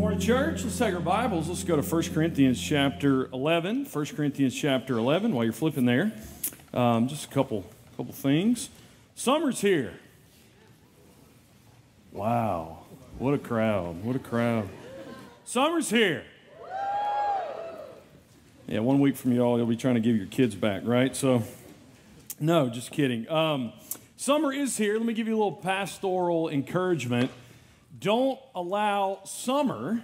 morning, church. Let's take our Bibles. Let's go to 1 Corinthians chapter 11. 1 Corinthians chapter 11, while you're flipping there. Um, just a couple, couple things. Summer's here. Wow. What a crowd. What a crowd. Summer's here. Yeah, one week from y'all, you'll be trying to give your kids back, right? So, no, just kidding. Um, summer is here. Let me give you a little pastoral encouragement. Don't allow summer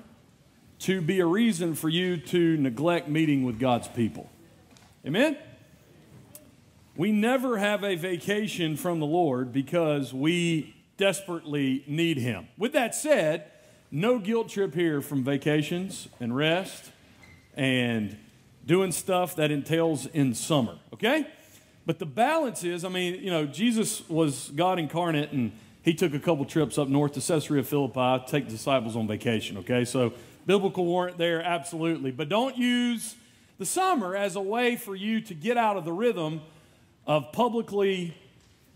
to be a reason for you to neglect meeting with God's people. Amen? We never have a vacation from the Lord because we desperately need Him. With that said, no guilt trip here from vacations and rest and doing stuff that entails in summer, okay? But the balance is, I mean, you know, Jesus was God incarnate and he took a couple trips up north to Caesarea Philippi take disciples on vacation, okay? So biblical warrant there, absolutely. But don't use the summer as a way for you to get out of the rhythm of publicly,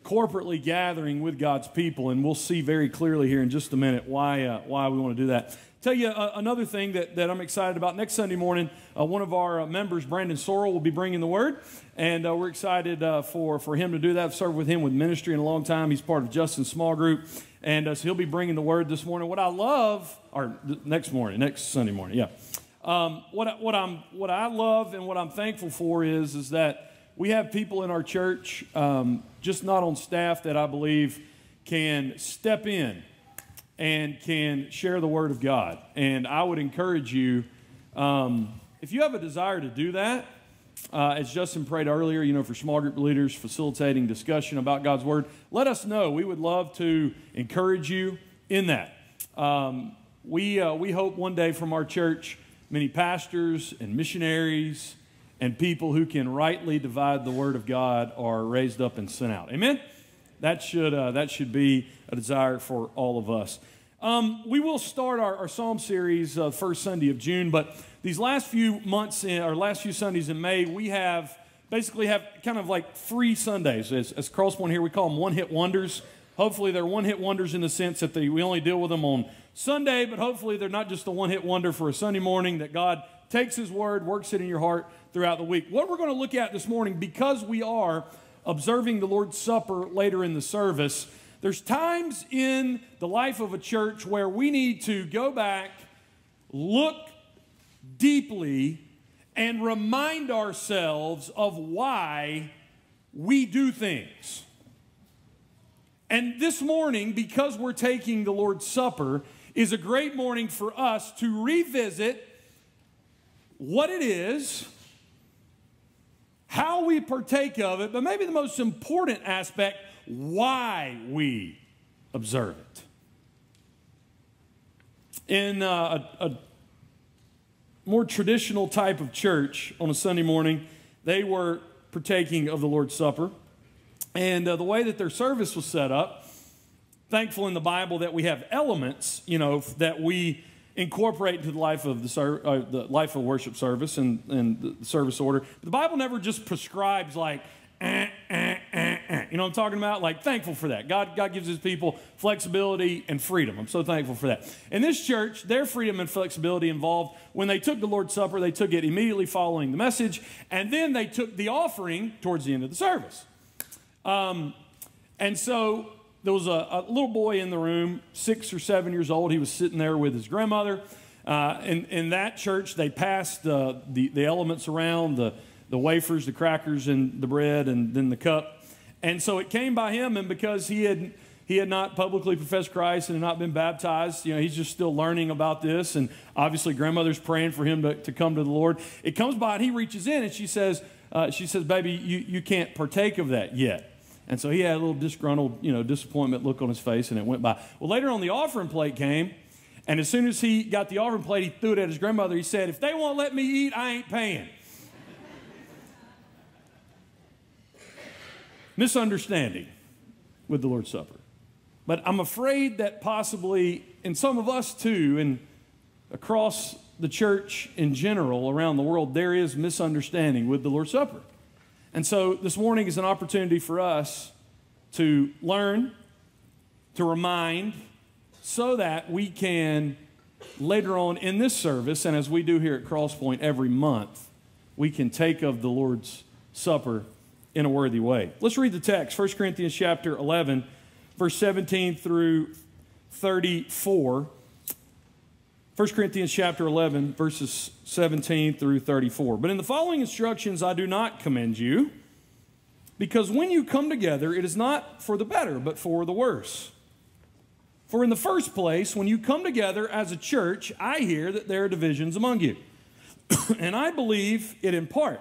corporately gathering with God's people. And we'll see very clearly here in just a minute why, uh, why we want to do that. Tell you uh, another thing that, that I'm excited about. Next Sunday morning, uh, one of our uh, members, Brandon Sorrell, will be bringing the word, and uh, we're excited uh, for, for him to do that. I've served with him with ministry in a long time. He's part of Justin's small group, and uh, so he'll be bringing the word this morning. What I love, or next morning, next Sunday morning, yeah. Um, what, I, what, I'm, what I love and what I'm thankful for is, is that we have people in our church, um, just not on staff, that I believe can step in and can share the Word of God. And I would encourage you, um, if you have a desire to do that, uh, as Justin prayed earlier, you know, for small group leaders facilitating discussion about God's Word, let us know. We would love to encourage you in that. Um, we, uh, we hope one day from our church, many pastors and missionaries and people who can rightly divide the Word of God are raised up and sent out. Amen? That should, uh, that should be a desire for all of us. Um, we will start our, our Psalm series uh, first Sunday of June, but these last few months, in, or last few Sundays in May, we have basically have kind of like free Sundays. As, as Crosspointe here, we call them one-hit wonders. Hopefully, they're one-hit wonders in the sense that they, we only deal with them on Sunday, but hopefully they're not just a one-hit wonder for a Sunday morning, that God takes His Word, works it in your heart throughout the week. What we're going to look at this morning, because we are observing the Lord's Supper later in the service, there's times in the life of a church where we need to go back, look deeply, and remind ourselves of why we do things. And this morning, because we're taking the Lord's Supper, is a great morning for us to revisit what it is, how we partake of it, but maybe the most important aspect why we observe it. In uh, a, a more traditional type of church on a Sunday morning, they were partaking of the Lord's Supper. And uh, the way that their service was set up, thankful in the Bible that we have elements, you know, that we incorporate into the life of the, ser- uh, the life of worship service and, and the service order. The Bible never just prescribes like, eh. You know what I'm talking about? Like, thankful for that. God, God gives his people flexibility and freedom. I'm so thankful for that. In this church, their freedom and flexibility involved when they took the Lord's Supper, they took it immediately following the message, and then they took the offering towards the end of the service. Um, and so there was a, a, little boy in the room, six or seven years old. He was sitting there with his grandmother. Uh, in, in that church, they passed uh, the, the elements around the the wafers, the crackers, and the bread, and then the cup. And so it came by him, and because he had he had not publicly professed Christ and had not been baptized. You know, he's just still learning about this. And obviously, grandmother's praying for him to, to come to the Lord. It comes by and he reaches in and she says, uh, she says, baby, you, you can't partake of that yet. And so he had a little disgruntled, you know, disappointment look on his face and it went by. Well, later on, the offering plate came. And as soon as he got the offering plate, he threw it at his grandmother. He said, if they won't let me eat, I ain't paying. Misunderstanding with the Lord's Supper. But I'm afraid that possibly in some of us too, and across the church in general around the world, there is misunderstanding with the Lord's Supper. And so this morning is an opportunity for us to learn, to remind, so that we can later on in this service, and as we do here at Crosspointe every month, we can take of the Lord's Supper in a worthy way. Let's read the text 1 Corinthians chapter 11, verse 17 through 34. 1 Corinthians chapter 11, verses 17 through 34. But in the following instructions, I do not commend you, because when you come together, it is not for the better, but for the worse. For in the first place, when you come together as a church, I hear that there are divisions among you. and I believe it in part.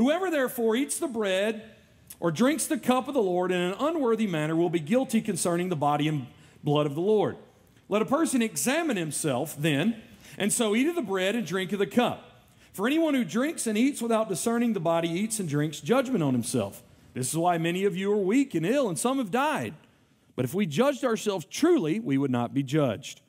Whoever therefore eats the bread or drinks the cup of the Lord in an unworthy manner will be guilty concerning the body and blood of the Lord. Let a person examine himself then, and so eat of the bread and drink of the cup. For anyone who drinks and eats without discerning the body eats and drinks judgment on himself. This is why many of you are weak and ill, and some have died. But if we judged ourselves truly, we would not be judged.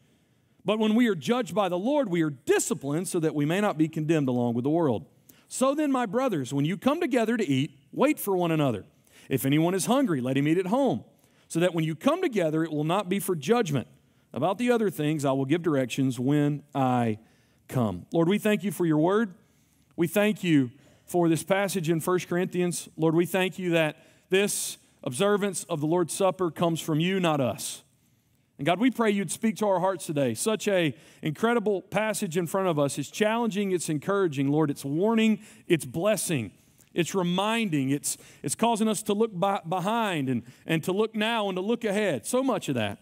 But when we are judged by the Lord, we are disciplined so that we may not be condemned along with the world. So then, my brothers, when you come together to eat, wait for one another. If anyone is hungry, let him eat at home so that when you come together, it will not be for judgment. About the other things, I will give directions when I come. Lord, we thank you for your word. We thank you for this passage in 1 Corinthians. Lord, we thank you that this observance of the Lord's Supper comes from you, not us. And God, we pray you'd speak to our hearts today. Such a incredible passage in front of us. It's challenging, it's encouraging, Lord. It's warning, it's blessing. It's reminding, it's, it's causing us to look by, behind and, and to look now and to look ahead. So much of that.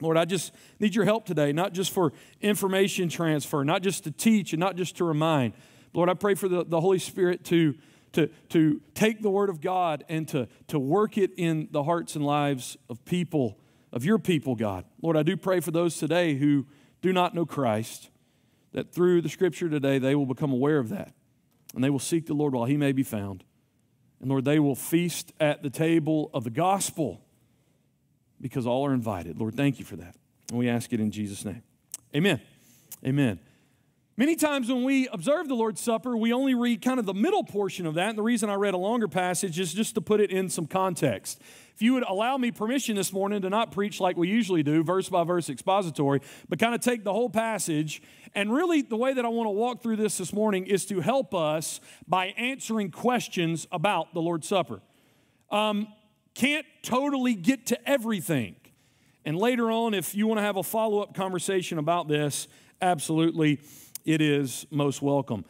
Lord, I just need your help today, not just for information transfer, not just to teach and not just to remind. Lord, I pray for the, the Holy Spirit to, to, to take the Word of God and to, to work it in the hearts and lives of people, of your people, God. Lord, I do pray for those today who do not know Christ, that through the Scripture today they will become aware of that and they will seek the Lord while he may be found. And Lord, they will feast at the table of the gospel because all are invited. Lord, thank you for that. And we ask it in Jesus' name. Amen. Amen. Many times when we observe the Lord's Supper, we only read kind of the middle portion of that. And the reason I read a longer passage is just to put it in some context. If you would allow me permission this morning to not preach like we usually do, verse by verse expository, but kind of take the whole passage. And really, the way that I want to walk through this this morning is to help us by answering questions about the Lord's Supper. Um, can't totally get to everything. And later on, if you want to have a follow up conversation about this, absolutely, it is most welcome.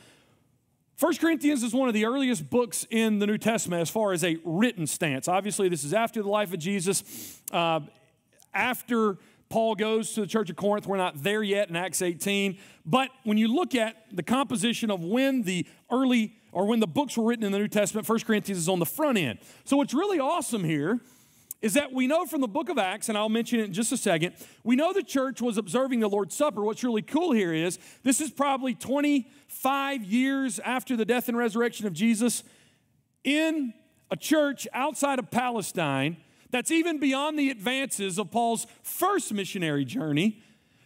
1 Corinthians is one of the earliest books in the New Testament as far as a written stance. Obviously, this is after the life of Jesus. Uh, after Paul goes to the church of Corinth, we're not there yet in Acts 18. But when you look at the composition of when the early or when the books were written in the New Testament, 1 Corinthians is on the front end. So, what's really awesome here is that we know from the book of Acts, and I'll mention it in just a second, we know the church was observing the Lord's Supper. What's really cool here is this is probably 25 years after the death and resurrection of Jesus in a church outside of Palestine that's even beyond the advances of Paul's first missionary journey.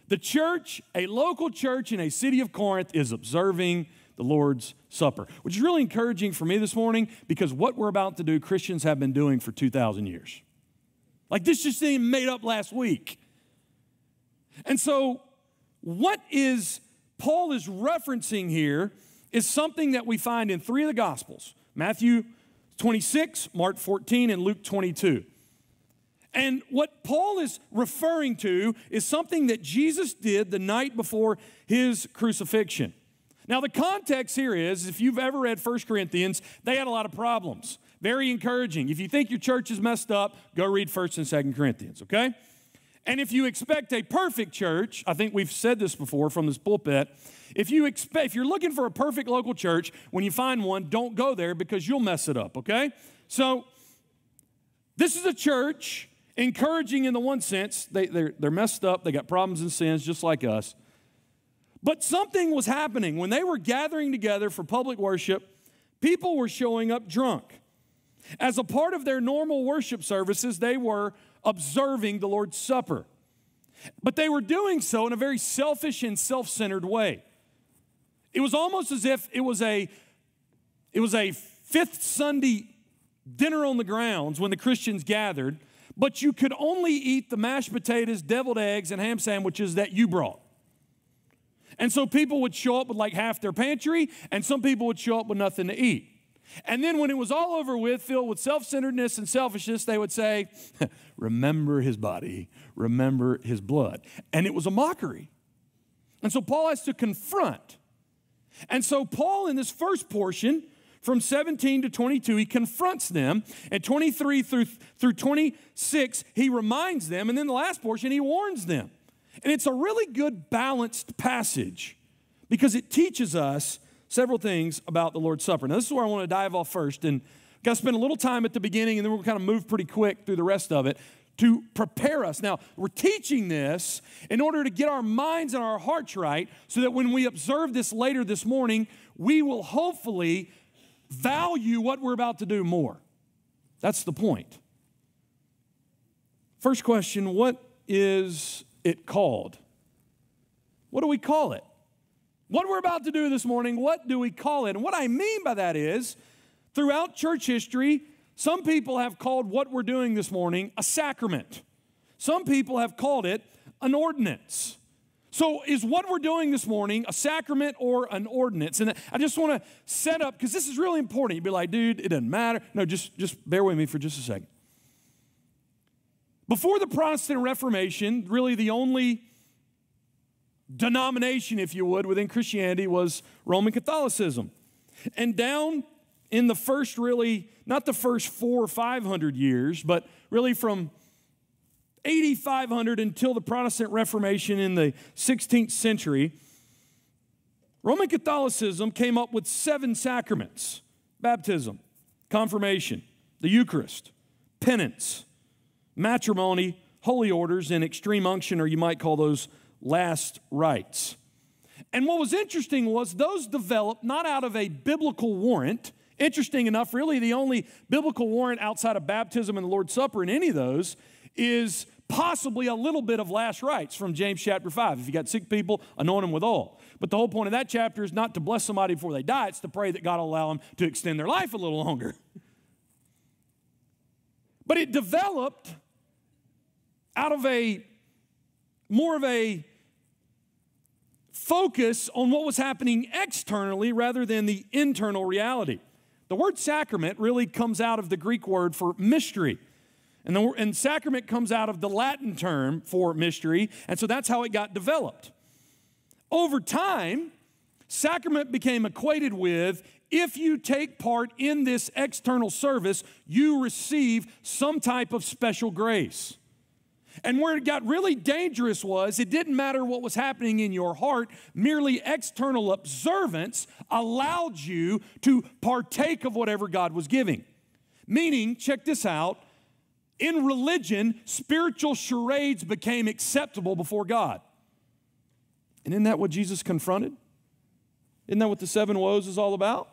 The church, a local church in a city of Corinth, is observing the Lord's Supper, which is really encouraging for me this morning because what we're about to do, Christians have been doing for 2,000 years. Like this just seemed made up last week. And so, what is Paul is referencing here is something that we find in three of the Gospels Matthew 26, Mark 14, and Luke 22. And what Paul is referring to is something that Jesus did the night before his crucifixion. Now, the context here is if you've ever read 1 Corinthians, they had a lot of problems. Very encouraging. If you think your church is messed up, go read 1st and 2nd Corinthians, okay? And if you expect a perfect church, I think we've said this before from this pulpit, if you expect if you're looking for a perfect local church, when you find one, don't go there because you'll mess it up, okay? So this is a church encouraging in the one sense, they, they're, they're messed up, they got problems and sins just like us. But something was happening. When they were gathering together for public worship, people were showing up drunk. As a part of their normal worship services, they were observing the Lord's Supper. But they were doing so in a very selfish and self centered way. It was almost as if it was a, it was a fifth Sunday dinner on the grounds when the Christians gathered, but you could only eat the mashed potatoes, deviled eggs, and ham sandwiches that you brought. And so people would show up with like half their pantry, and some people would show up with nothing to eat. And then when it was all over with, filled with self centeredness and selfishness, they would say, Remember his body, remember his blood. And it was a mockery. And so Paul has to confront. And so, Paul, in this first portion, from 17 to 22, he confronts them. And 23 through, through 26, he reminds them. And then the last portion, he warns them. And it's a really good balanced passage because it teaches us several things about the Lord's Supper. Now, this is where I want to dive off first. And I've got to spend a little time at the beginning and then we'll kind of move pretty quick through the rest of it to prepare us. Now, we're teaching this in order to get our minds and our hearts right so that when we observe this later this morning, we will hopefully value what we're about to do more. That's the point. First question What is it called? What do we call it? What we're about to do this morning, what do we call it? And what I mean by that is, throughout church history, some people have called what we're doing this morning a sacrament. Some people have called it an ordinance. So, is what we're doing this morning a sacrament or an ordinance? And I just want to set up because this is really important. You'd be like, dude, it doesn't matter. No, just, just bear with me for just a second. Before the Protestant Reformation, really the only denomination, if you would, within Christianity was Roman Catholicism. And down in the first, really, not the first four or five hundred years, but really from 8500 until the Protestant Reformation in the 16th century, Roman Catholicism came up with seven sacraments baptism, confirmation, the Eucharist, penance, matrimony, holy orders, and extreme unction, or you might call those last rites. And what was interesting was those developed not out of a biblical warrant. Interesting enough, really, the only biblical warrant outside of baptism and the Lord's Supper in any of those is possibly a little bit of last rites from James chapter 5. If you got sick people, anoint them with oil. But the whole point of that chapter is not to bless somebody before they die, it's to pray that God will allow them to extend their life a little longer. But it developed out of a more of a focus on what was happening externally rather than the internal reality. The word sacrament really comes out of the Greek word for mystery. And, the, and sacrament comes out of the Latin term for mystery, and so that's how it got developed. Over time, sacrament became equated with if you take part in this external service, you receive some type of special grace. And where it got really dangerous was it didn't matter what was happening in your heart, merely external observance allowed you to partake of whatever God was giving. Meaning, check this out in religion, spiritual charades became acceptable before God. And isn't that what Jesus confronted? Isn't that what the seven woes is all about?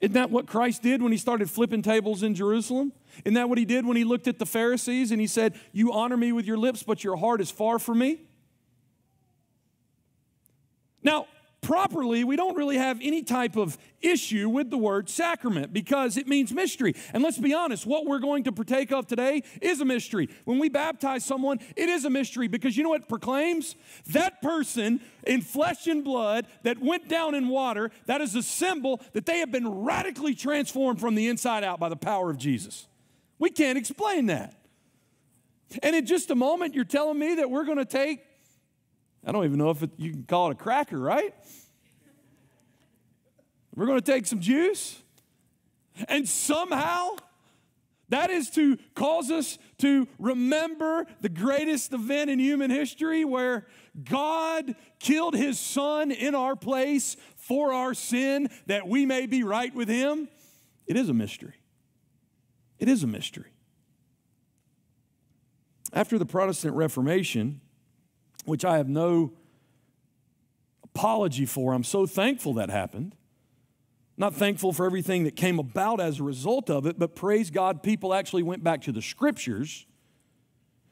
Isn't that what Christ did when he started flipping tables in Jerusalem? Isn't that what he did when he looked at the Pharisees and he said, You honor me with your lips, but your heart is far from me? Now, properly, we don't really have any type of issue with the word sacrament because it means mystery. And let's be honest, what we're going to partake of today is a mystery. When we baptize someone, it is a mystery because you know what proclaims? That person in flesh and blood that went down in water, that is a symbol that they have been radically transformed from the inside out by the power of Jesus. We can't explain that. And in just a moment, you're telling me that we're going to take I don't even know if it, you can call it a cracker, right? We're going to take some juice. And somehow, that is to cause us to remember the greatest event in human history where God killed his son in our place for our sin that we may be right with him. It is a mystery. It is a mystery. After the Protestant Reformation, which I have no apology for, I'm so thankful that happened. Not thankful for everything that came about as a result of it, but praise God, people actually went back to the scriptures.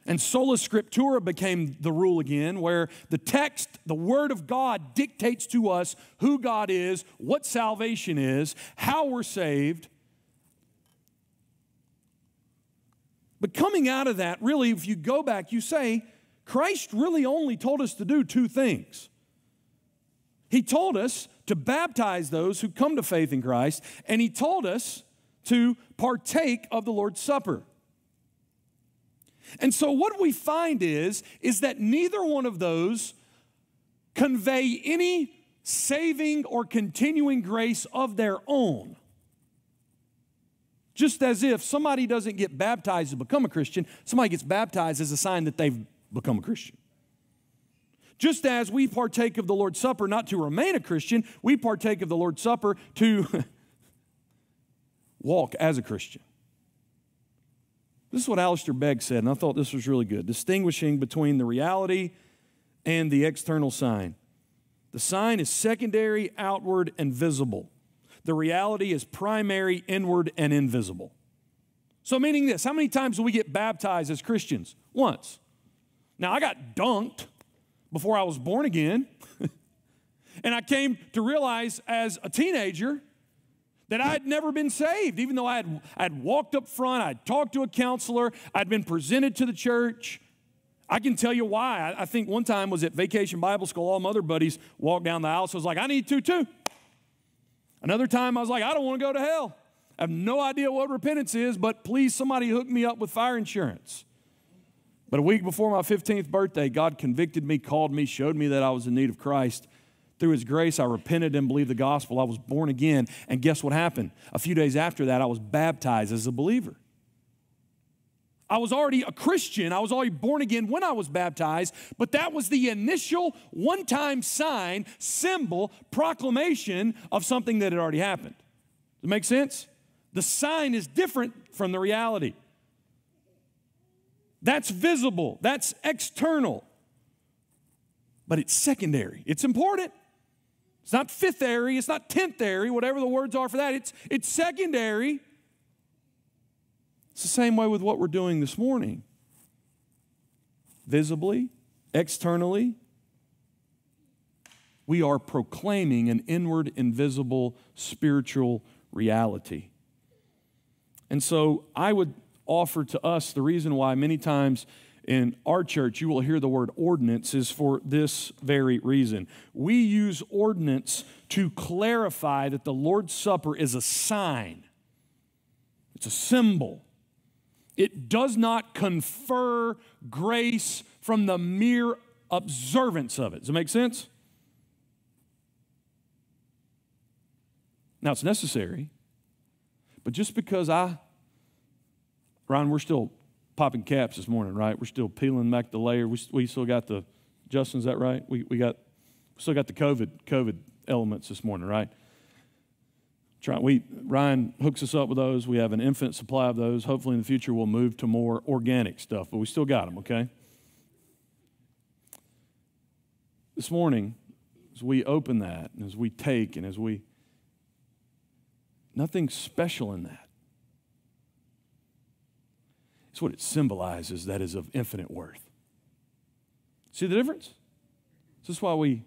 And sola scriptura became the rule again, where the text, the Word of God, dictates to us who God is, what salvation is, how we're saved. But coming out of that, really, if you go back, you say, Christ really only told us to do two things. He told us to baptize those who come to faith in Christ, and He told us to partake of the Lord's Supper. And so what we find is, is that neither one of those convey any saving or continuing grace of their own. Just as if somebody doesn't get baptized to become a Christian, somebody gets baptized as a sign that they've become a Christian. Just as we partake of the Lord's Supper not to remain a Christian, we partake of the Lord's Supper to walk as a Christian. This is what Alistair Begg said, and I thought this was really good distinguishing between the reality and the external sign. The sign is secondary, outward, and visible. The reality is primary, inward, and invisible. So, meaning this how many times do we get baptized as Christians? Once. Now, I got dunked before I was born again. and I came to realize as a teenager that I had never been saved, even though I had, I had walked up front, I'd talked to a counselor, I'd been presented to the church. I can tell you why. I, think one time was at Vacation Bible School, all my other buddies walked down the aisle, so I was like, I need to too. Another time I was like, I don't want to go to hell. I have no idea what repentance is, but please somebody hook me up with fire insurance. But a week before my 15th birthday, God convicted me, called me, showed me that I was in need of Christ. Through His grace, I repented and believed the gospel. I was born again. And guess what happened? A few days after that, I was baptized as a believer. I was already a Christian. I was already born again when I was baptized, but that was the initial one time sign, symbol, proclamation of something that had already happened. Does it make sense? The sign is different from the reality. That's visible, that's external, but it's secondary. It's important. It's not fifth area, it's not tenth area, whatever the words are for that. It's, it's secondary. It's the same way with what we're doing this morning. Visibly, externally, we are proclaiming an inward, invisible, spiritual reality. And so I would offer to us the reason why many times in our church you will hear the word ordinance is for this very reason. We use ordinance to clarify that the Lord's Supper is a sign, it's a symbol. It does not confer grace from the mere observance of it. Does it make sense? Now, it's necessary, but just because I Ryan, we're still popping caps this morning, right? We're still peeling back the layer. We, we still got the, Justin, is that right? We, we got, we still got the COVID, COVID elements this morning, right? Try, we, Ryan hooks us up with those. We have an infinite supply of those. Hopefully, in the future, we'll move to more organic stuff, but we still got them, okay? This morning, as we open that, and as we take, and as we, nothing special in that. It's what it symbolizes that is of infinite worth. See the difference? This is why we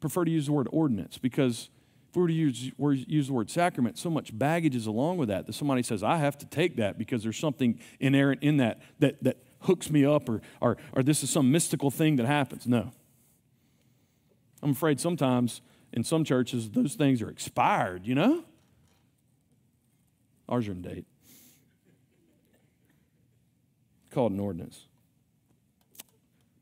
prefer to use the word ordinance because we were to use, use the word sacrament, so much baggage is along with that that somebody says, I have to take that because there's something inherent in that that, that hooks me up or, or, or this is some mystical thing that happens. No. I'm afraid sometimes in some churches those things are expired, you know? Ours are in date called an ordinance.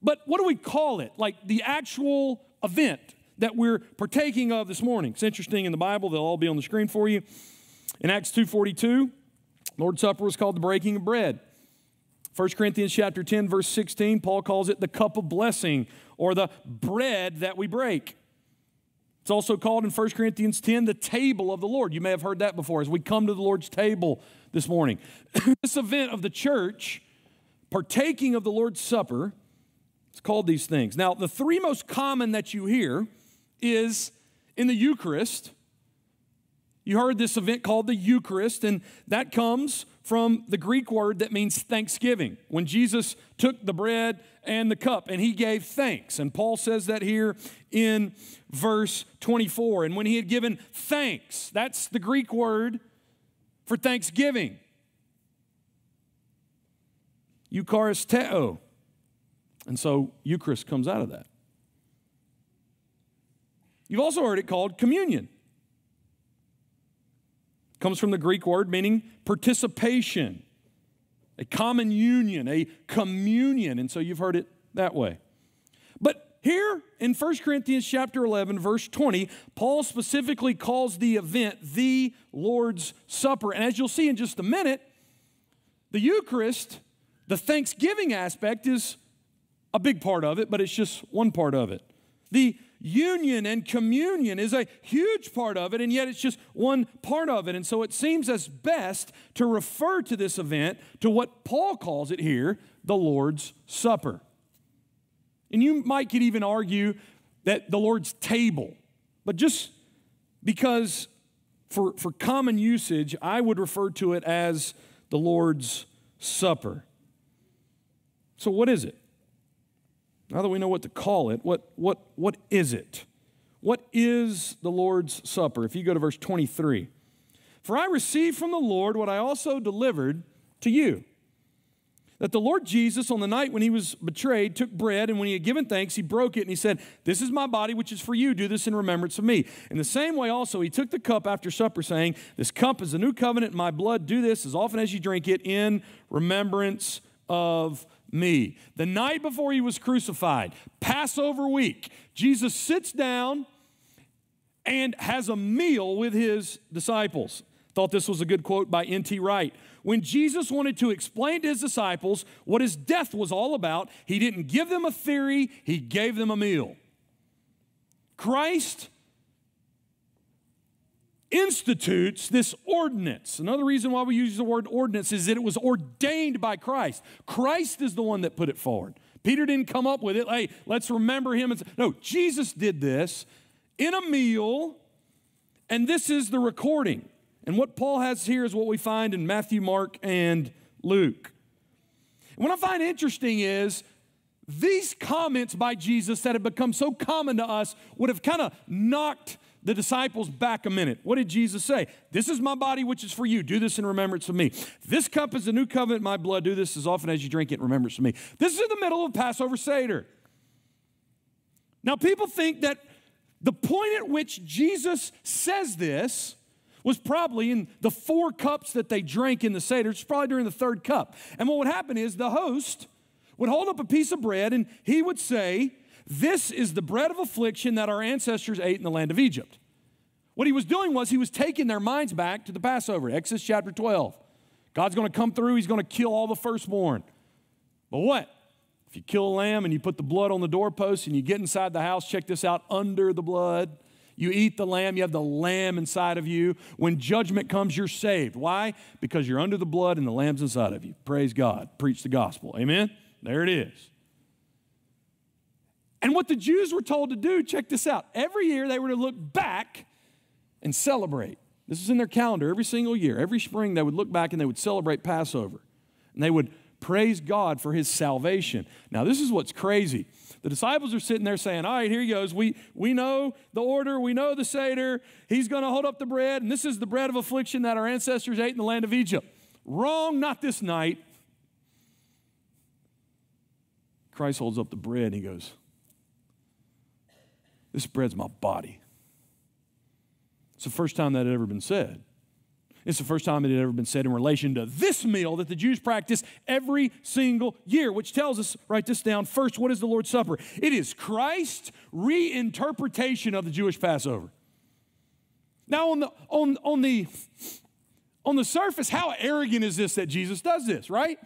But what do we call it? Like the actual event, that we're partaking of this morning. It's interesting in the Bible, they'll all be on the screen for you. In Acts 2:42, Lord's Supper was called the breaking of bread. 1 Corinthians chapter 10 verse 16, Paul calls it the cup of blessing or the bread that we break. It's also called in 1 Corinthians 10 the table of the Lord. You may have heard that before as we come to the Lord's table this morning. this event of the church partaking of the Lord's Supper, it's called these things. Now, the three most common that you hear is in the Eucharist. You heard this event called the Eucharist, and that comes from the Greek word that means thanksgiving. When Jesus took the bread and the cup and he gave thanks. And Paul says that here in verse 24. And when he had given thanks, that's the Greek word for thanksgiving. Eucharisteo. And so Eucharist comes out of that. You've also heard it called communion comes from the Greek word meaning participation, a common union, a communion. And so you've heard it that way. But here in 1 Corinthians chapter 11 verse 20, Paul specifically calls the event the Lord's Supper. And as you'll see in just a minute, the Eucharist, the thanksgiving aspect is a big part of it, but it's just one part of it. The union and communion is a huge part of it, and yet it's just one part of it. And so it seems as best to refer to this event to what Paul calls it here the Lord's Supper. And you might could even argue that the Lord's table, but just because for, for common usage, I would refer to it as the Lord's Supper. So, what is it? Now that we know what to call it, what, what, what is it? What is the Lord's Supper? If you go to verse 23, for I received from the Lord what I also delivered to you. That the Lord Jesus, on the night when he was betrayed, took bread, and when he had given thanks, he broke it, and he said, This is my body, which is for you. Do this in remembrance of me. In the same way, also, he took the cup after supper, saying, This cup is the new covenant in my blood. Do this as often as you drink it in remembrance of me. The night before he was crucified, Passover week, Jesus sits down and has a meal with his disciples. Thought this was a good quote by N.T. Wright. When Jesus wanted to explain to his disciples what his death was all about, he didn't give them a theory, he gave them a meal. Christ institutes this ordinance. Another reason why we use the word ordinance is that it was ordained by Christ. Christ is the one that put it forward. Peter didn't come up with it. Hey, let's remember him. No, Jesus did this in a meal, and this is the recording. And what Paul has here is what we find in Matthew, Mark, and Luke. What I find interesting is these comments by Jesus that have become so common to us would have kind of knocked the disciples back a minute. What did Jesus say? This is my body, which is for you. Do this in remembrance of me. This cup is the new covenant my blood. Do this as often as you drink it in remembrance of me. This is in the middle of Passover Seder. Now, people think that the point at which Jesus says this was probably in the four cups that they drank in the Seder. It's probably during the third cup. And what would happen is the host would hold up a piece of bread and he would say, this is the bread of affliction that our ancestors ate in the land of Egypt. What he was doing was he was taking their minds back to the Passover, Exodus chapter 12. God's going to come through, he's going to kill all the firstborn. But what? If you kill a lamb and you put the blood on the doorpost and you get inside the house, check this out under the blood. You eat the lamb, you have the lamb inside of you. When judgment comes, you're saved. Why? Because you're under the blood and the lamb's inside of you. Praise God. Preach the gospel. Amen? There it is. And what the Jews were told to do, check this out. Every year they were to look back and celebrate. This is in their calendar every single year. Every spring they would look back and they would celebrate Passover. And they would praise God for his salvation. Now, this is what's crazy. The disciples are sitting there saying, All right, here he goes. We, we know the order, we know the Seder. He's going to hold up the bread, and this is the bread of affliction that our ancestors ate in the land of Egypt. Wrong, not this night. Christ holds up the bread and he goes, this bread's my body. It's the first time that had ever been said. It's the first time it had ever been said in relation to this meal that the Jews practice every single year, which tells us, write this down first, what is the Lord's Supper? It is Christ's reinterpretation of the Jewish Passover. Now, on the, on, on, the, on the surface, how arrogant is this that Jesus does this, right?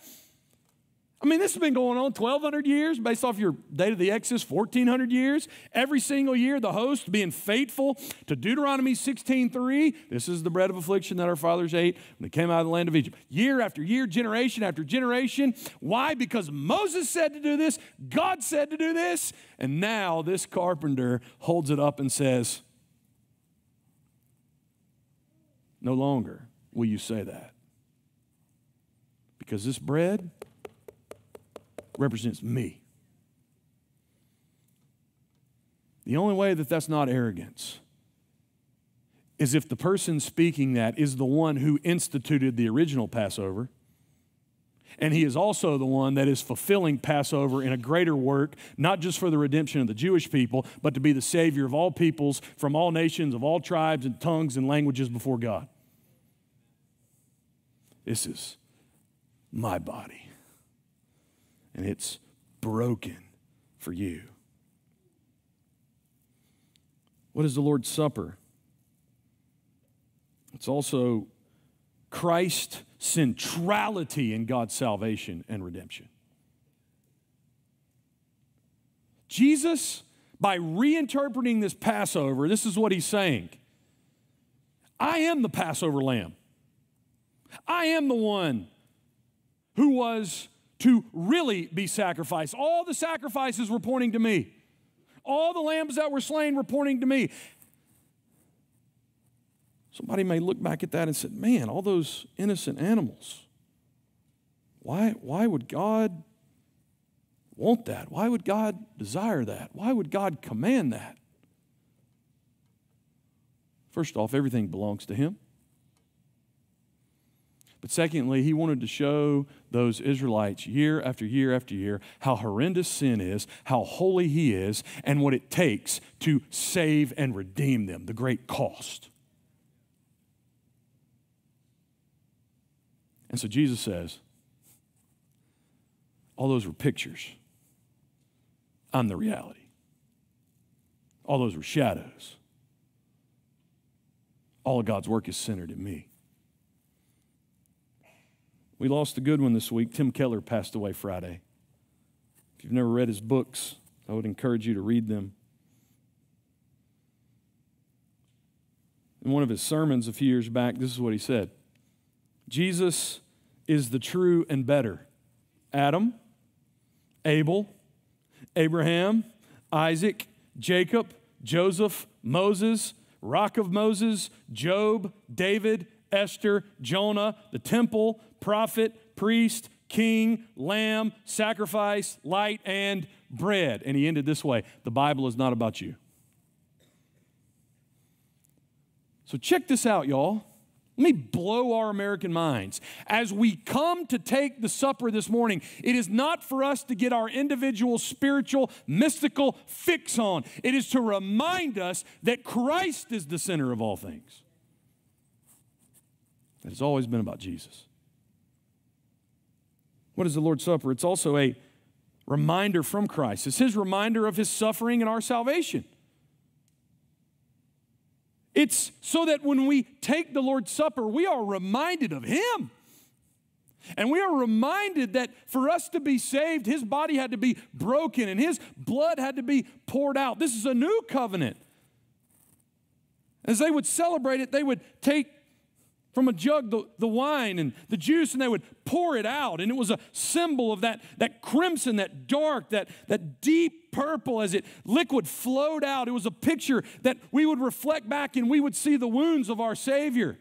I mean, this has been going on 1,200 years based off your date of the Exodus, 1,400 years. Every single year, the host being faithful to Deuteronomy 16.3. This is the bread of affliction that our fathers ate when they came out of the land of Egypt. Year after year, generation after generation. Why? Because Moses said to do this, God said to do this, and now this carpenter holds it up and says, No longer will you say that. Because this bread represents me. The only way that that's not arrogance is if the person speaking that is the one who instituted the original Passover. And he is also the one that is fulfilling Passover in a greater work, not just for the redemption of the Jewish people, but to be the Savior of all peoples from all nations, of all tribes and tongues and languages before God. This is my body and it's broken for you. What is the Lord's Supper? It's also Christ's centrality in God's salvation and redemption. Jesus, by reinterpreting this Passover, this is what he's saying I am the Passover lamb. I am the one who was to really be sacrificed. All the sacrifices were pointing to me. All the lambs that were slain were pointing to me. Somebody may look back at that and say, man, all those innocent animals. Why, why would God want that? Why would God desire that? Why would God command that? First off, everything belongs to Him. But secondly, he wanted to show those Israelites year after year after year how horrendous sin is, how holy he is, and what it takes to save and redeem them, the great cost. And so Jesus says, all those were pictures. I'm the reality. All those were shadows. All of God's work is centered in me. We lost a good one this week. Tim Keller passed away Friday. If you've never read his books, I would encourage you to read them. In one of his sermons a few years back, this is what he said Jesus is the true and better Adam, Abel, Abraham, Isaac, Jacob, Joseph, Moses, Rock of Moses, Job, David, Esther, Jonah, the temple, prophet, priest, king, lamb, sacrifice, light, and bread. And he ended this way The Bible is not about you. So check this out, y'all. Let me blow our American minds. As we come to take the supper this morning, it is not for us to get our individual spiritual, mystical fix on. It is to remind us that Christ is the center of all things. It has always been about Jesus. What is the Lord's Supper? It's also a reminder from Christ. It's his reminder of his suffering and our salvation. It's so that when we take the Lord's Supper, we are reminded of him. And we are reminded that for us to be saved, his body had to be broken and his blood had to be poured out. This is a new covenant. As they would celebrate it, they would take from a jug the, the wine and the juice and they would pour it out. And it was a symbol of that, that crimson that dark that, that deep purple as it liquid flowed out. It was a picture that we would reflect back and we would see the wounds of our savior.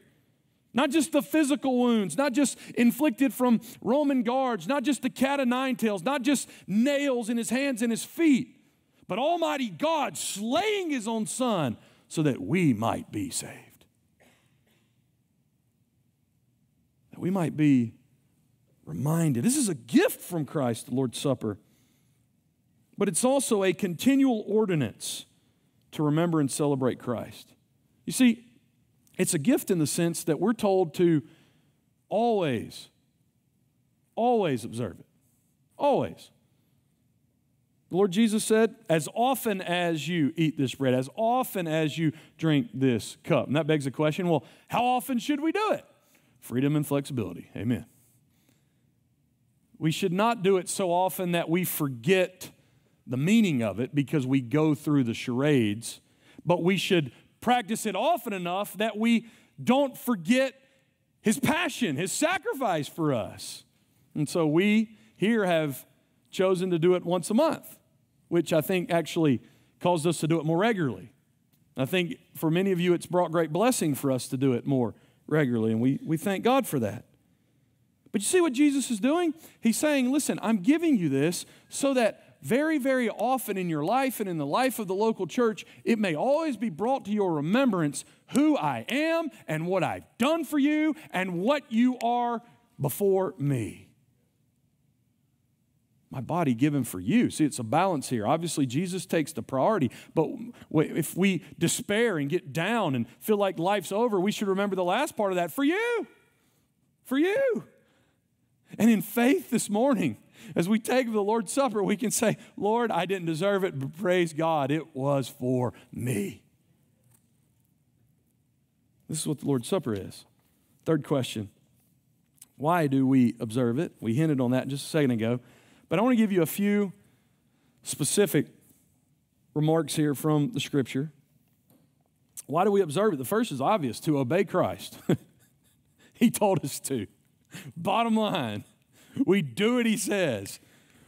Not just the physical wounds, not just inflicted from Roman guards, not just the cat of nine tails, not just nails in his hands and his feet, but Almighty God slaying his own son so that we might be saved. That we might be reminded. This is a gift from Christ, the Lord's Supper, but it's also a continual ordinance to remember and celebrate Christ. You see, It's a gift in the sense that we're told to always, always observe it. Always. The Lord Jesus said, as often as you eat this bread, as often as you drink this cup. And that begs the question well, how often should we do it? Freedom and flexibility. Amen. We should not do it so often that we forget the meaning of it because we go through the charades, but we should practice it often enough that we don't forget his passion, his sacrifice for us. And so we here have chosen to do it once a month, which I think actually caused us to do it more regularly. I think for many of you, it's brought great blessing for us to do it more regularly, and we, we thank God for that. But you see what Jesus is doing? He's saying, Listen, I'm giving you this so that very, very often in your life and in the life of the local church, it may always be brought to your remembrance who I am and what I've done for you and what you are before me. My body given for you. See, it's a balance here. Obviously, Jesus takes the priority, but if we despair and get down and feel like life's over, we should remember the last part of that for you. For you. And in faith this morning, as we take the Lord's Supper, we can say, Lord, I didn't deserve it, but praise God, it was for me. This is what the Lord's Supper is. Third question Why do we observe it? We hinted on that just a second ago. But I want to give you a few specific remarks here from the scripture. Why do we observe it? The first is obvious to obey Christ. he told us to. Bottom line, we do what he says,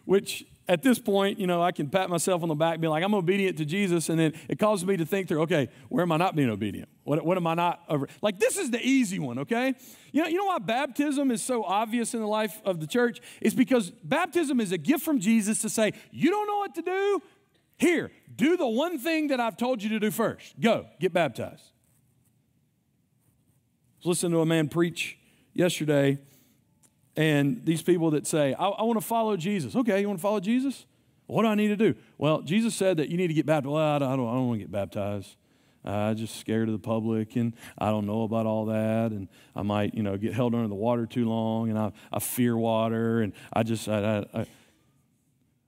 which at this point, you know, I can pat myself on the back, be like, I'm obedient to Jesus, and then it causes me to think through, okay, where am I not being obedient? What, what am I not over? Like, this is the easy one, okay? You know, you know why baptism is so obvious in the life of the church? It's because baptism is a gift from Jesus to say, you don't know what to do? Here, do the one thing that I've told you to do first. Go, get baptized. Listen to a man preach yesterday and these people that say, I, I want to follow Jesus. Okay, you want to follow Jesus? What do I need to do? Well, Jesus said that you need to get baptized. Well, I don't, I don't, want to get baptized. I'm just scared of the public, and I don't know about all that, and I might, you know, get held under the water too long, and I, I fear water, and I just, I, I, I.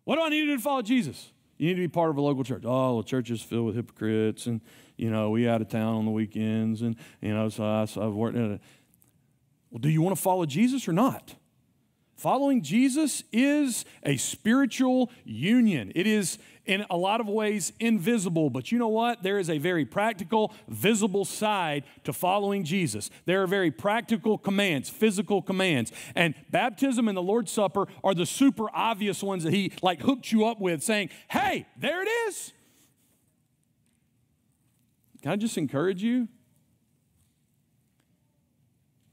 what do I need to do to follow Jesus? You need to be part of a local church. Oh, the church is filled with hypocrites, and you know, we out of town on the weekends, and you know, so, I, so I've worked. Well, do you want to follow Jesus or not? Following Jesus is a spiritual union. It is, in a lot of ways, invisible, but you know what? There is a very practical, visible side to following Jesus. There are very practical commands, physical commands. And baptism and the Lord's Supper are the super obvious ones that He like hooked you up with, saying, hey, there it is. Can I just encourage you?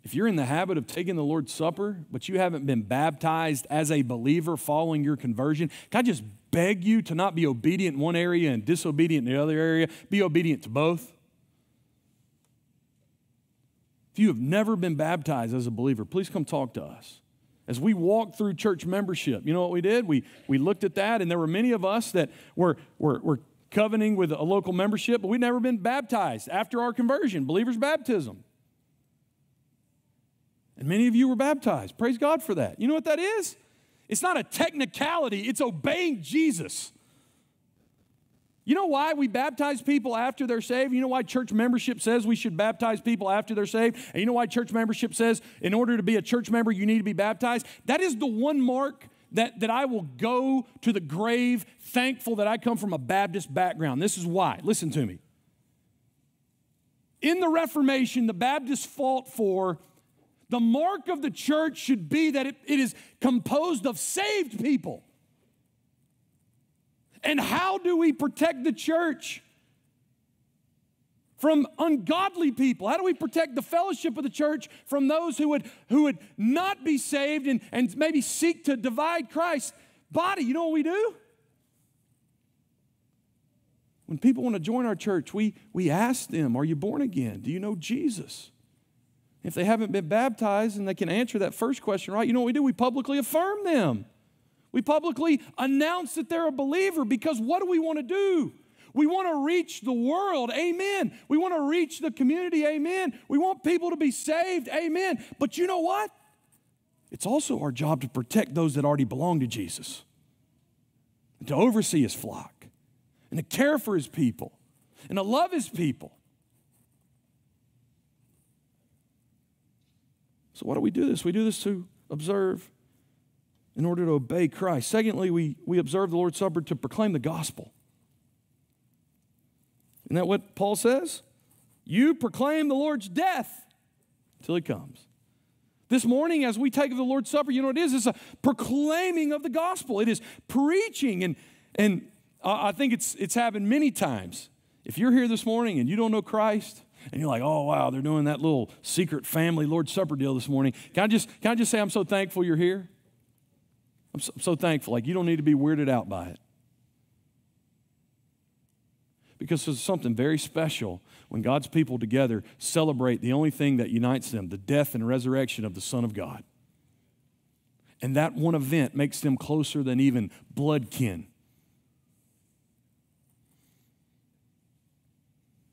If you're in the habit of taking the Lord's Supper, but you haven't been baptized as a believer following your conversion, can I just beg you to not be obedient in one area and disobedient in the other area? Be obedient to both. If you have never been baptized as a believer, please come talk to us. As we walked through church membership, you know what we did? We, we looked at that, and there were many of us that were, were, were covenanting with a local membership, but we'd never been baptized after our conversion, believer's baptism. And many of you were baptized. Praise God for that. You know what that is? It's not a technicality, it's obeying Jesus. You know why we baptize people after they're saved? You know why church membership says we should baptize people after they're saved? And you know why church membership says in order to be a church member, you need to be baptized? That is the one mark that, that I will go to the grave thankful that I come from a Baptist background. This is why. Listen to me. In the Reformation, the Baptists fought for the mark of the church should be that it, it is composed of saved people. And how do we protect the church from ungodly people? How do we protect the fellowship of the church from those who would, who would not be saved and, and maybe seek to divide Christ's body? You know what we do? When people want to join our church, we, we ask them, Are you born again? Do you know Jesus? If they haven't been baptized and they can answer that first question right, you know what we do? We publicly affirm them. We publicly announce that they're a believer because what do we want to do? We want to reach the world, amen. We want to reach the community, amen. We want people to be saved, amen. But you know what? It's also our job to protect those that already belong to Jesus, and to oversee his flock, and to care for his people, and to love his people. So, why do we do this? We do this to observe in order to obey Christ. Secondly, we, we observe the Lord's Supper to proclaim the gospel. Isn't that what Paul says? You proclaim the Lord's death until he comes. This morning, as we take of the Lord's Supper, you know what it is? It's a proclaiming of the gospel. It is preaching. And, and I think it's, it's happened many times. If you're here this morning and you don't know Christ, and you're like, oh wow, they're doing that little secret family Lord's Supper deal this morning. Can I just, can I just say I'm so thankful you're here? I'm so, I'm so thankful. Like you don't need to be weirded out by it. Because there's something very special when God's people together celebrate the only thing that unites them, the death and resurrection of the Son of God. And that one event makes them closer than even blood kin.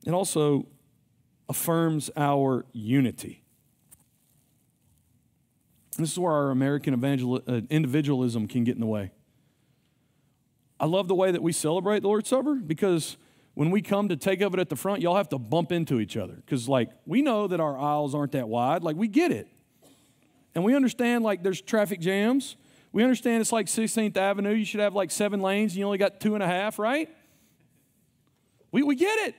It also affirms our unity. This is where our American evangel- uh, individualism can get in the way. I love the way that we celebrate the Lord's Supper because when we come to take of it at the front, y'all have to bump into each other because, like, we know that our aisles aren't that wide. Like, we get it. And we understand, like, there's traffic jams. We understand it's like 16th Avenue. You should have like seven lanes and you only got two and a half, right? We, we get it.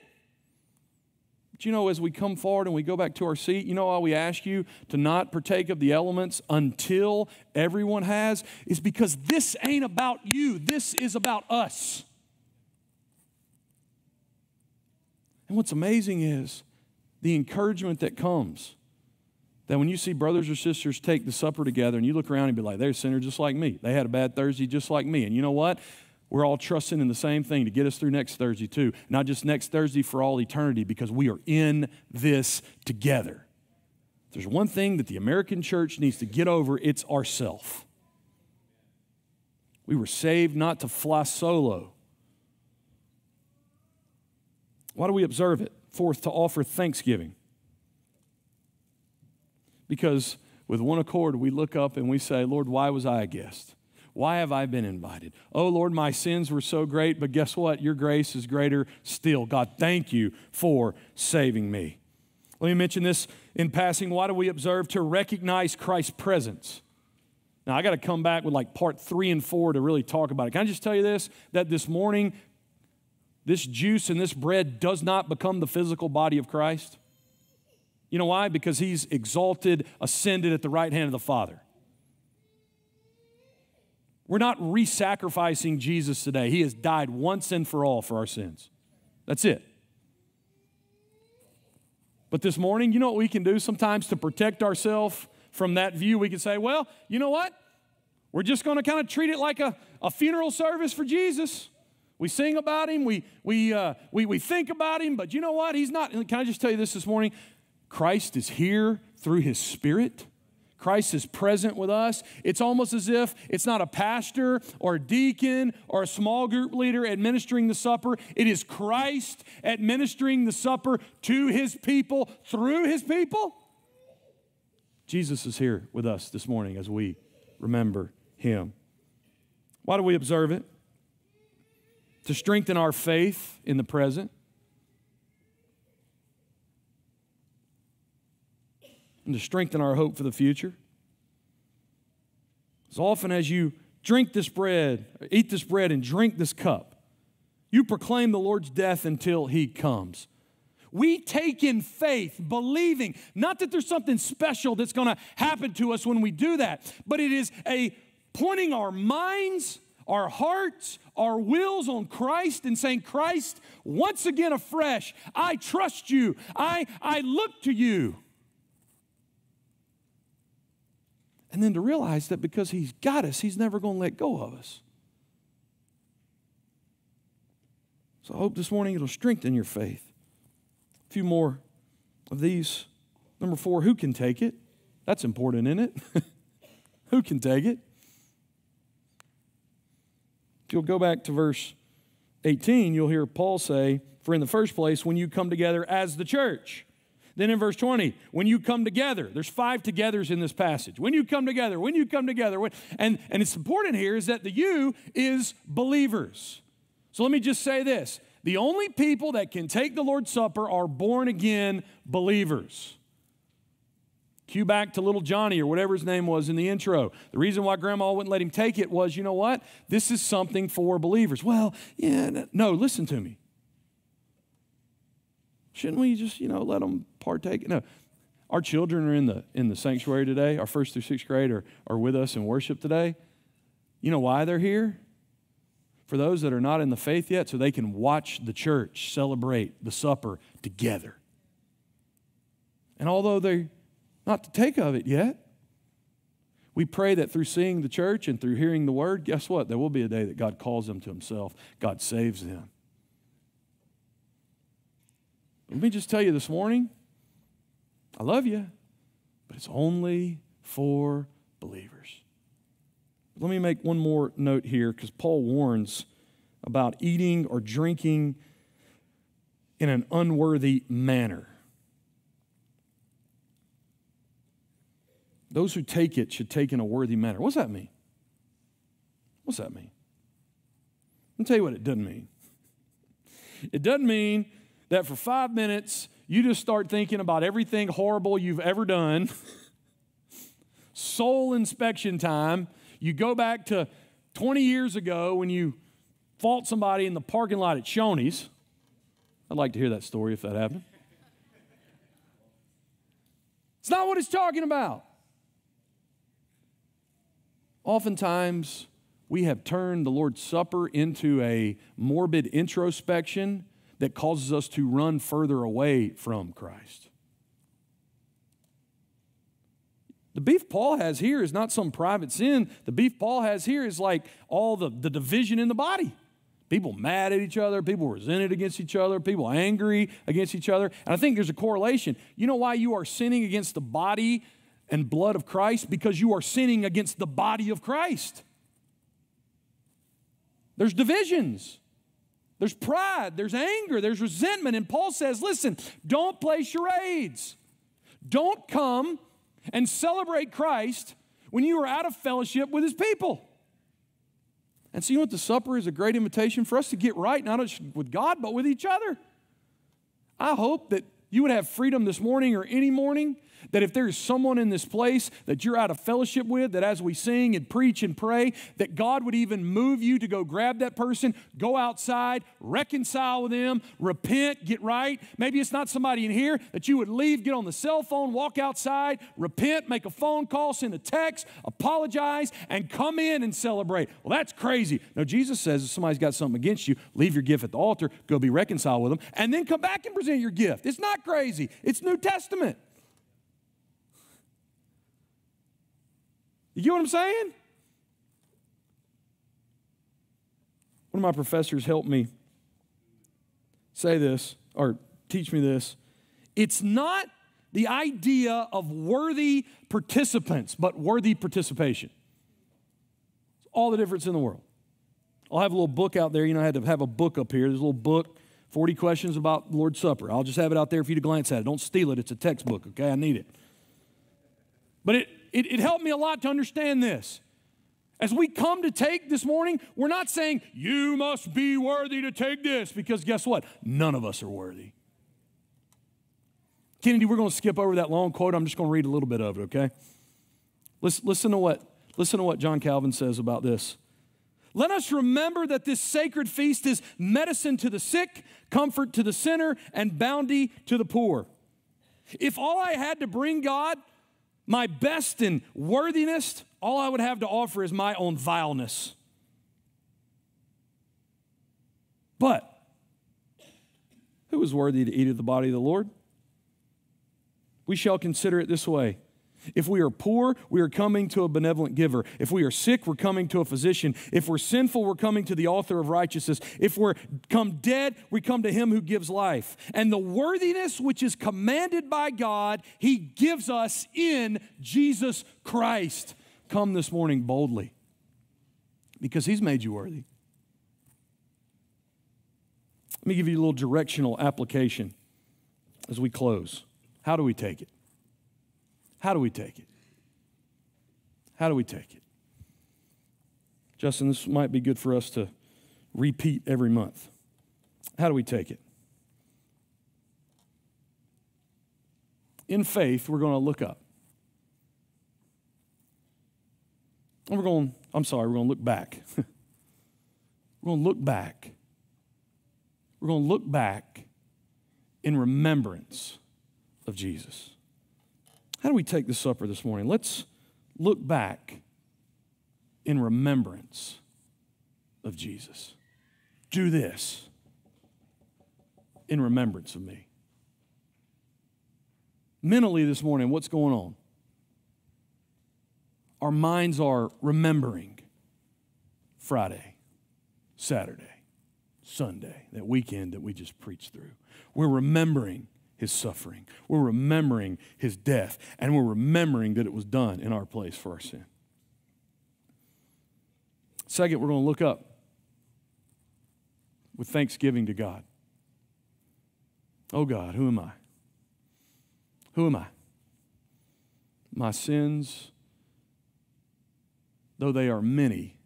But you know, as we come forward and we go back to our seat, you know why we ask you to not partake of the elements until everyone has? Is because this ain't about you, this is about us. And what's amazing is the encouragement that comes. That when you see brothers or sisters take the supper together and you look around and be like, they're sinners just like me. They had a bad Thursday just like me. And you know what? We're all trusting in the same thing to get us through next Thursday, too. Not just next Thursday for all eternity, because we are in this together. If there's one thing that the American church needs to get over, it's ourself. We were saved not to fly solo. Why do we observe it? Fourth, to offer thanksgiving. Because with one accord, we look up and we say, Lord, why was I a guest? Why have I been invited? Oh, Lord, my sins were so great, but guess what? Your grace is greater still. God, thank you for saving me. Let me mention this in passing. Why do we observe to recognize Christ's presence? Now, I got to come back with like part three and four to really talk about it. Can I just tell you this? That this morning, this juice and this bread does not become the physical body of Christ. You know why? Because he's exalted, ascended at the right hand of the Father. We're not re sacrificing Jesus today. He has died once and for all for our sins. That's it. But this morning, you know what we can do sometimes to protect ourselves from that view? We can say, well, you know what? We're just going to kind of treat it like a, a funeral service for Jesus. We sing about him, we, we, uh, we, we think about him, but you know what? He's not. Can I just tell you this this morning? Christ is here through his Spirit. Christ is present with us. It's almost as if it's not a pastor or a deacon or a small group leader administering the supper. It is Christ administering the supper to his people through his people. Jesus is here with us this morning as we remember him. Why do we observe it? To strengthen our faith in the present. And to strengthen our hope for the future. As often as you drink this bread, eat this bread, and drink this cup, you proclaim the Lord's death until he comes. We take in faith, believing, not that there's something special that's going to happen to us when we do that, but it is a pointing our minds, our hearts, our wills on Christ and saying, Christ, once again afresh, I trust you. I, I look to you. And then to realize that because He's got us, He's never going to let go of us. So I hope this morning it'll strengthen your faith. A few more of these. Number four, who can take it? That's important, isn't it? who can take it? If you'll go back to verse 18, you'll hear Paul say, For in the first place, when you come together as the church. Then in verse 20, when you come together, there's five togethers in this passage. When you come together, when you come together, when, and, and it's important here is that the you is believers. So let me just say this the only people that can take the Lord's Supper are born again believers. Cue back to little Johnny or whatever his name was in the intro. The reason why grandma wouldn't let him take it was, you know what? This is something for believers. Well, yeah, no, listen to me. Shouldn't we just, you know, let them partake? No. Our children are in the in the sanctuary today. Our first through sixth grade are, are with us in worship today. You know why they're here? For those that are not in the faith yet, so they can watch the church celebrate the supper together. And although they're not to take of it yet, we pray that through seeing the church and through hearing the word, guess what? There will be a day that God calls them to Himself, God saves them. Let me just tell you this morning I love you, but it's only for believers. Let me make one more note here because Paul warns about eating or drinking in an unworthy manner. Those who take it should take in a worthy manner. What's that mean? What's that mean? Let me tell you what it doesn't mean. It doesn't mean that for five minutes you just start thinking about everything horrible you've ever done. Soul inspection time. You go back to 20 years ago when you fought somebody in the parking lot at Shoney's. I'd like to hear that story if that happened. It's not what it's talking about. Oftentimes, we have turned the Lord's Supper into a morbid introspection that causes us to run further away from Christ. The beef Paul has here is not some private sin. The beef Paul has here is like all the, the division in the body. People mad at each other, people resented against each other, people angry against each other. And I think there's a correlation. You know why you are sinning against the body and blood of Christ? Because you are sinning against the body of Christ. There's divisions. There's pride, there's anger, there's resentment. And Paul says, listen, don't play charades. Don't come and celebrate Christ when you are out of fellowship with his people. And so, you know what? The supper is a great invitation for us to get right, not just with God, but with each other. I hope that you would have freedom this morning or any morning that if there's someone in this place that you're out of fellowship with, that as we sing and preach and pray, that God would even move you to go grab that person, go outside, reconcile with them, repent, get right. Maybe it's not somebody in here that you would leave, get on the cell phone, walk outside, repent, make a phone call, send a text, apologize, and come in and celebrate. Well, that's crazy. No, Jesus says if somebody's got something against you, leave your gift at the altar, go be reconciled with them, and then come back and present your gift. It's not crazy, it's New Testament. You get what I'm saying? One of my professors helped me say this or teach me this. It's not the idea of worthy participants, but worthy participation. It's all the difference in the world. I'll have a little book out there. You know, I had to have a book up here. There's a little book, 40 questions about the Lord's Supper. I'll just have it out there for you to glance at it. Don't steal it. It's a textbook, okay? I need it. But it, it, it helped me a lot to understand this. As we come to take this morning, we're not saying, you must be worthy to take this, because guess what? None of us are worthy. Kennedy, we're going to skip over that long quote. I'm just going to read a little bit of it, okay? Listen, listen, to what, listen to what John Calvin says about this. Let us remember that this sacred feast is medicine to the sick, comfort to the sinner, and bounty to the poor. If all I had to bring God my best in worthiness, all I would have to offer is my own vileness. But who is worthy to eat of the body of the Lord? We shall consider it this way if we are poor, we are coming to a benevolent giver. If we are sick, we're coming to a physician. If we're sinful, we're coming to the author of righteousness. If we're come dead, we come to him who gives life. And the worthiness which is commanded by God, he gives us in Jesus Christ. Come this morning boldly because he's made you worthy. Let me give you a little directional application as we close. How do we take it? How do we take it? How do we take it? Justin, this might be good for us to repeat every month. How do we take it? In faith, we're going to look up. And we're going, I'm sorry, we're going to look back. we're going to look back. We're going to look back in remembrance of Jesus. How do we take the supper this morning? Let's look back in remembrance of Jesus. Do this in remembrance of me. Mentally this morning, what's going on? Our minds are remembering Friday, Saturday, Sunday, that weekend that we just preached through. We're remembering his suffering. We're remembering his death, and we're remembering that it was done in our place for our sin. Second, we're going to look up with thanksgiving to God. Oh God, who am I? Who am I? My sins, though they are many,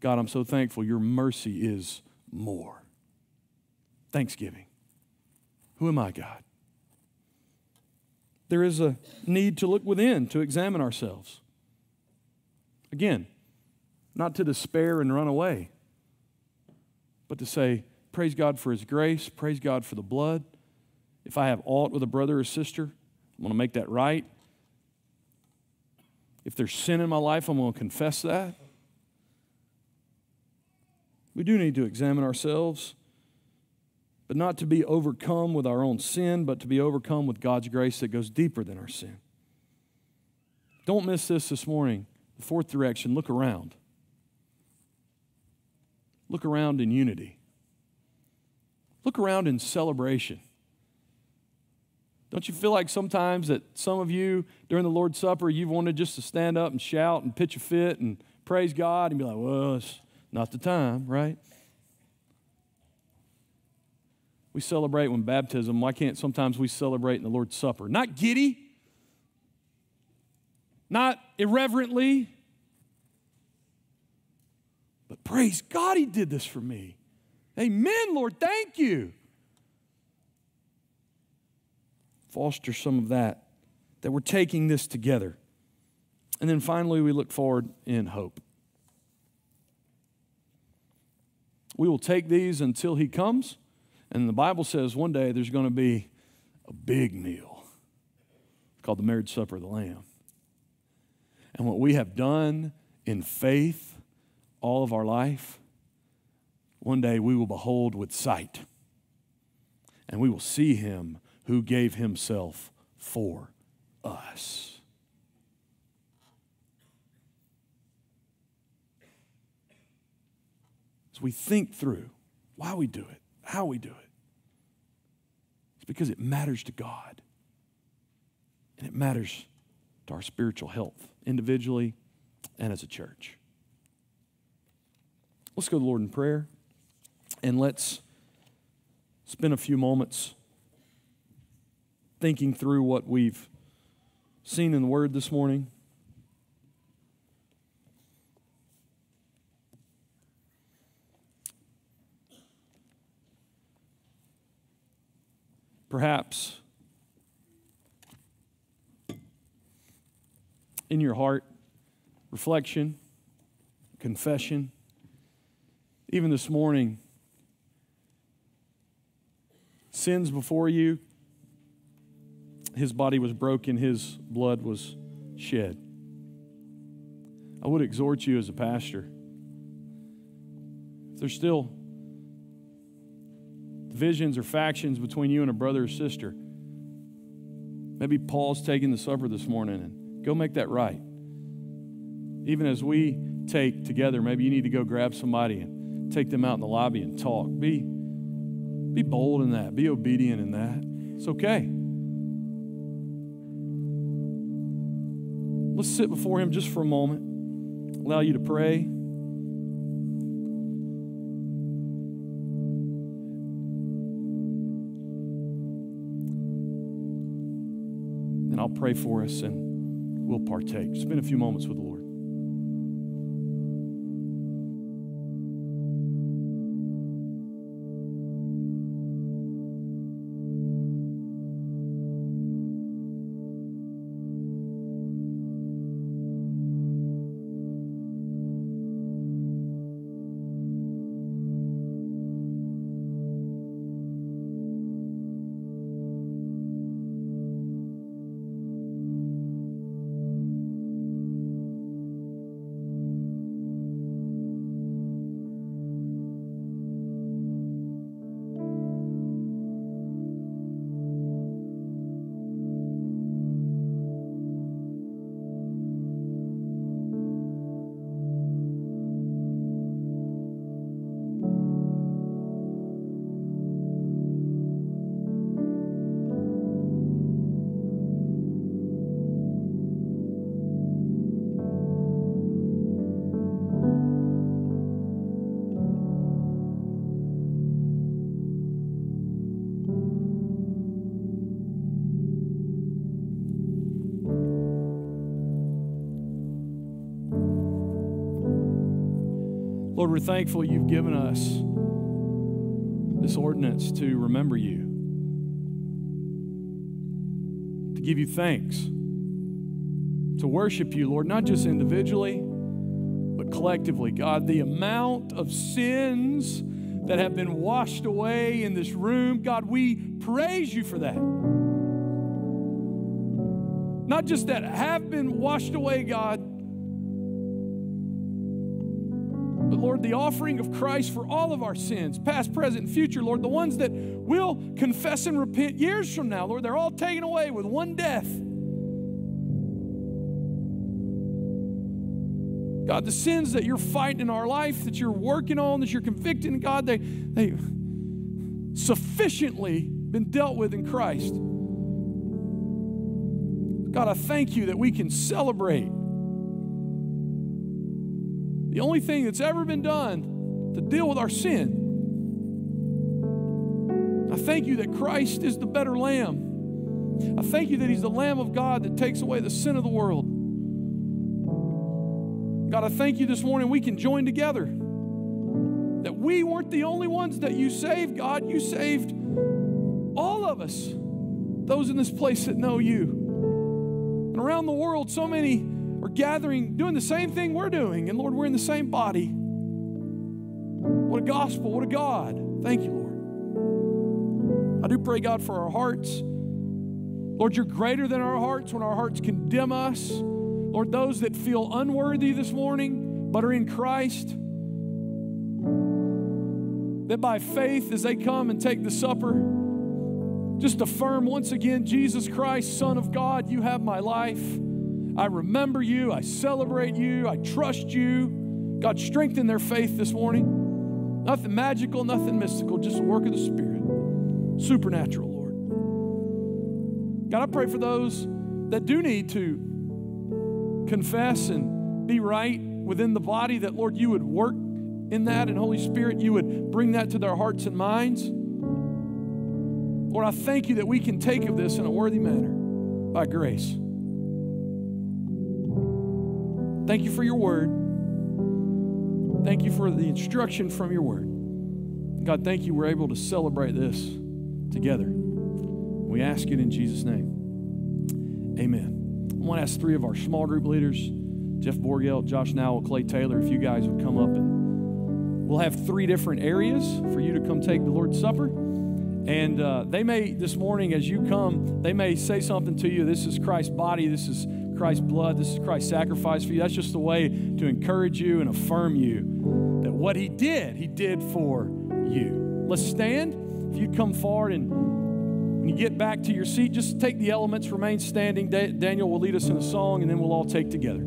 God, I'm so thankful your mercy is more. Thanksgiving. Who am I, God? There is a need to look within, to examine ourselves. Again, not to despair and run away, but to say, Praise God for His grace, praise God for the blood. If I have aught with a brother or sister, I'm going to make that right. If there's sin in my life, I'm going to confess that. We do need to examine ourselves, but not to be overcome with our own sin, but to be overcome with God's grace that goes deeper than our sin. Don't miss this this morning. The fourth direction look around. Look around in unity. Look around in celebration. Don't you feel like sometimes that some of you during the Lord's Supper, you've wanted just to stand up and shout and pitch a fit and praise God and be like, well, it's not the time, right? We celebrate when baptism. Why can't sometimes we celebrate in the Lord's Supper? Not giddy, not irreverently, but praise God, He did this for me. Amen, Lord. Thank you. Foster some of that, that we're taking this together. And then finally, we look forward in hope. We will take these until He comes. And the Bible says one day there's going to be a big meal called the marriage supper of the Lamb. And what we have done in faith all of our life, one day we will behold with sight. And we will see him who gave himself for us. As we think through why we do it, how we do it, it's because it matters to God. And it matters to our spiritual health, individually and as a church. Let's go to the Lord in prayer and let's spend a few moments thinking through what we've seen in the Word this morning. Perhaps in your heart, reflection, confession, even this morning, sins before you, his body was broken, his blood was shed. I would exhort you as a pastor. If there's still divisions or factions between you and a brother or sister, maybe Paul's taking the supper this morning and go make that right. Even as we take together, maybe you need to go grab somebody and take them out in the lobby and talk. Be, be bold in that, be obedient in that. It's okay. Let's sit before Him just for a moment, allow you to pray. Pray for us and we'll partake. Spend a few moments with the Lord. Lord, we're thankful you've given us this ordinance to remember you, to give you thanks, to worship you, Lord, not just individually, but collectively. God, the amount of sins that have been washed away in this room, God, we praise you for that. Not just that have been washed away, God Lord, the offering of Christ for all of our sins, past, present, and future, Lord, the ones that will confess and repent years from now, Lord, they're all taken away with one death. God, the sins that you're fighting in our life, that you're working on, that you're convicting, God, they, they sufficiently been dealt with in Christ. God, I thank you that we can celebrate the only thing that's ever been done to deal with our sin. I thank you that Christ is the better lamb. I thank you that He's the Lamb of God that takes away the sin of the world. God, I thank you this morning we can join together. That we weren't the only ones that you saved, God. You saved all of us, those in this place that know you. And around the world, so many are gathering, doing the same thing we're doing. And Lord, we're in the same body. What a gospel, what a God. Thank you, Lord. I do pray, God, for our hearts. Lord, you're greater than our hearts when our hearts condemn us. Lord, those that feel unworthy this morning but are in Christ, that by faith, as they come and take the supper, just affirm once again, Jesus Christ, Son of God, you have my life. I remember you. I celebrate you. I trust you. God, strengthen their faith this morning. Nothing magical, nothing mystical, just the work of the Spirit. Supernatural, Lord. God, I pray for those that do need to confess and be right within the body, that, Lord, you would work in that, and Holy Spirit, you would bring that to their hearts and minds. Lord, I thank you that we can take of this in a worthy manner by grace. Thank you for your word. Thank you for the instruction from your word. God, thank you we're able to celebrate this together. We ask it in Jesus' name. Amen. I want to ask three of our small group leaders, Jeff Borgelt, Josh Nowell, Clay Taylor, if you guys would come up and we'll have three different areas for you to come take the Lord's Supper. And uh, they may, this morning, as you come, they may say something to you. This is Christ's body. This is Christ's blood. This is Christ's sacrifice for you. That's just a way to encourage you and affirm you that what He did, He did for you. Let's stand. If you come forward and when you get back to your seat, just take the elements, remain standing. Daniel will lead us in a song, and then we'll all take together.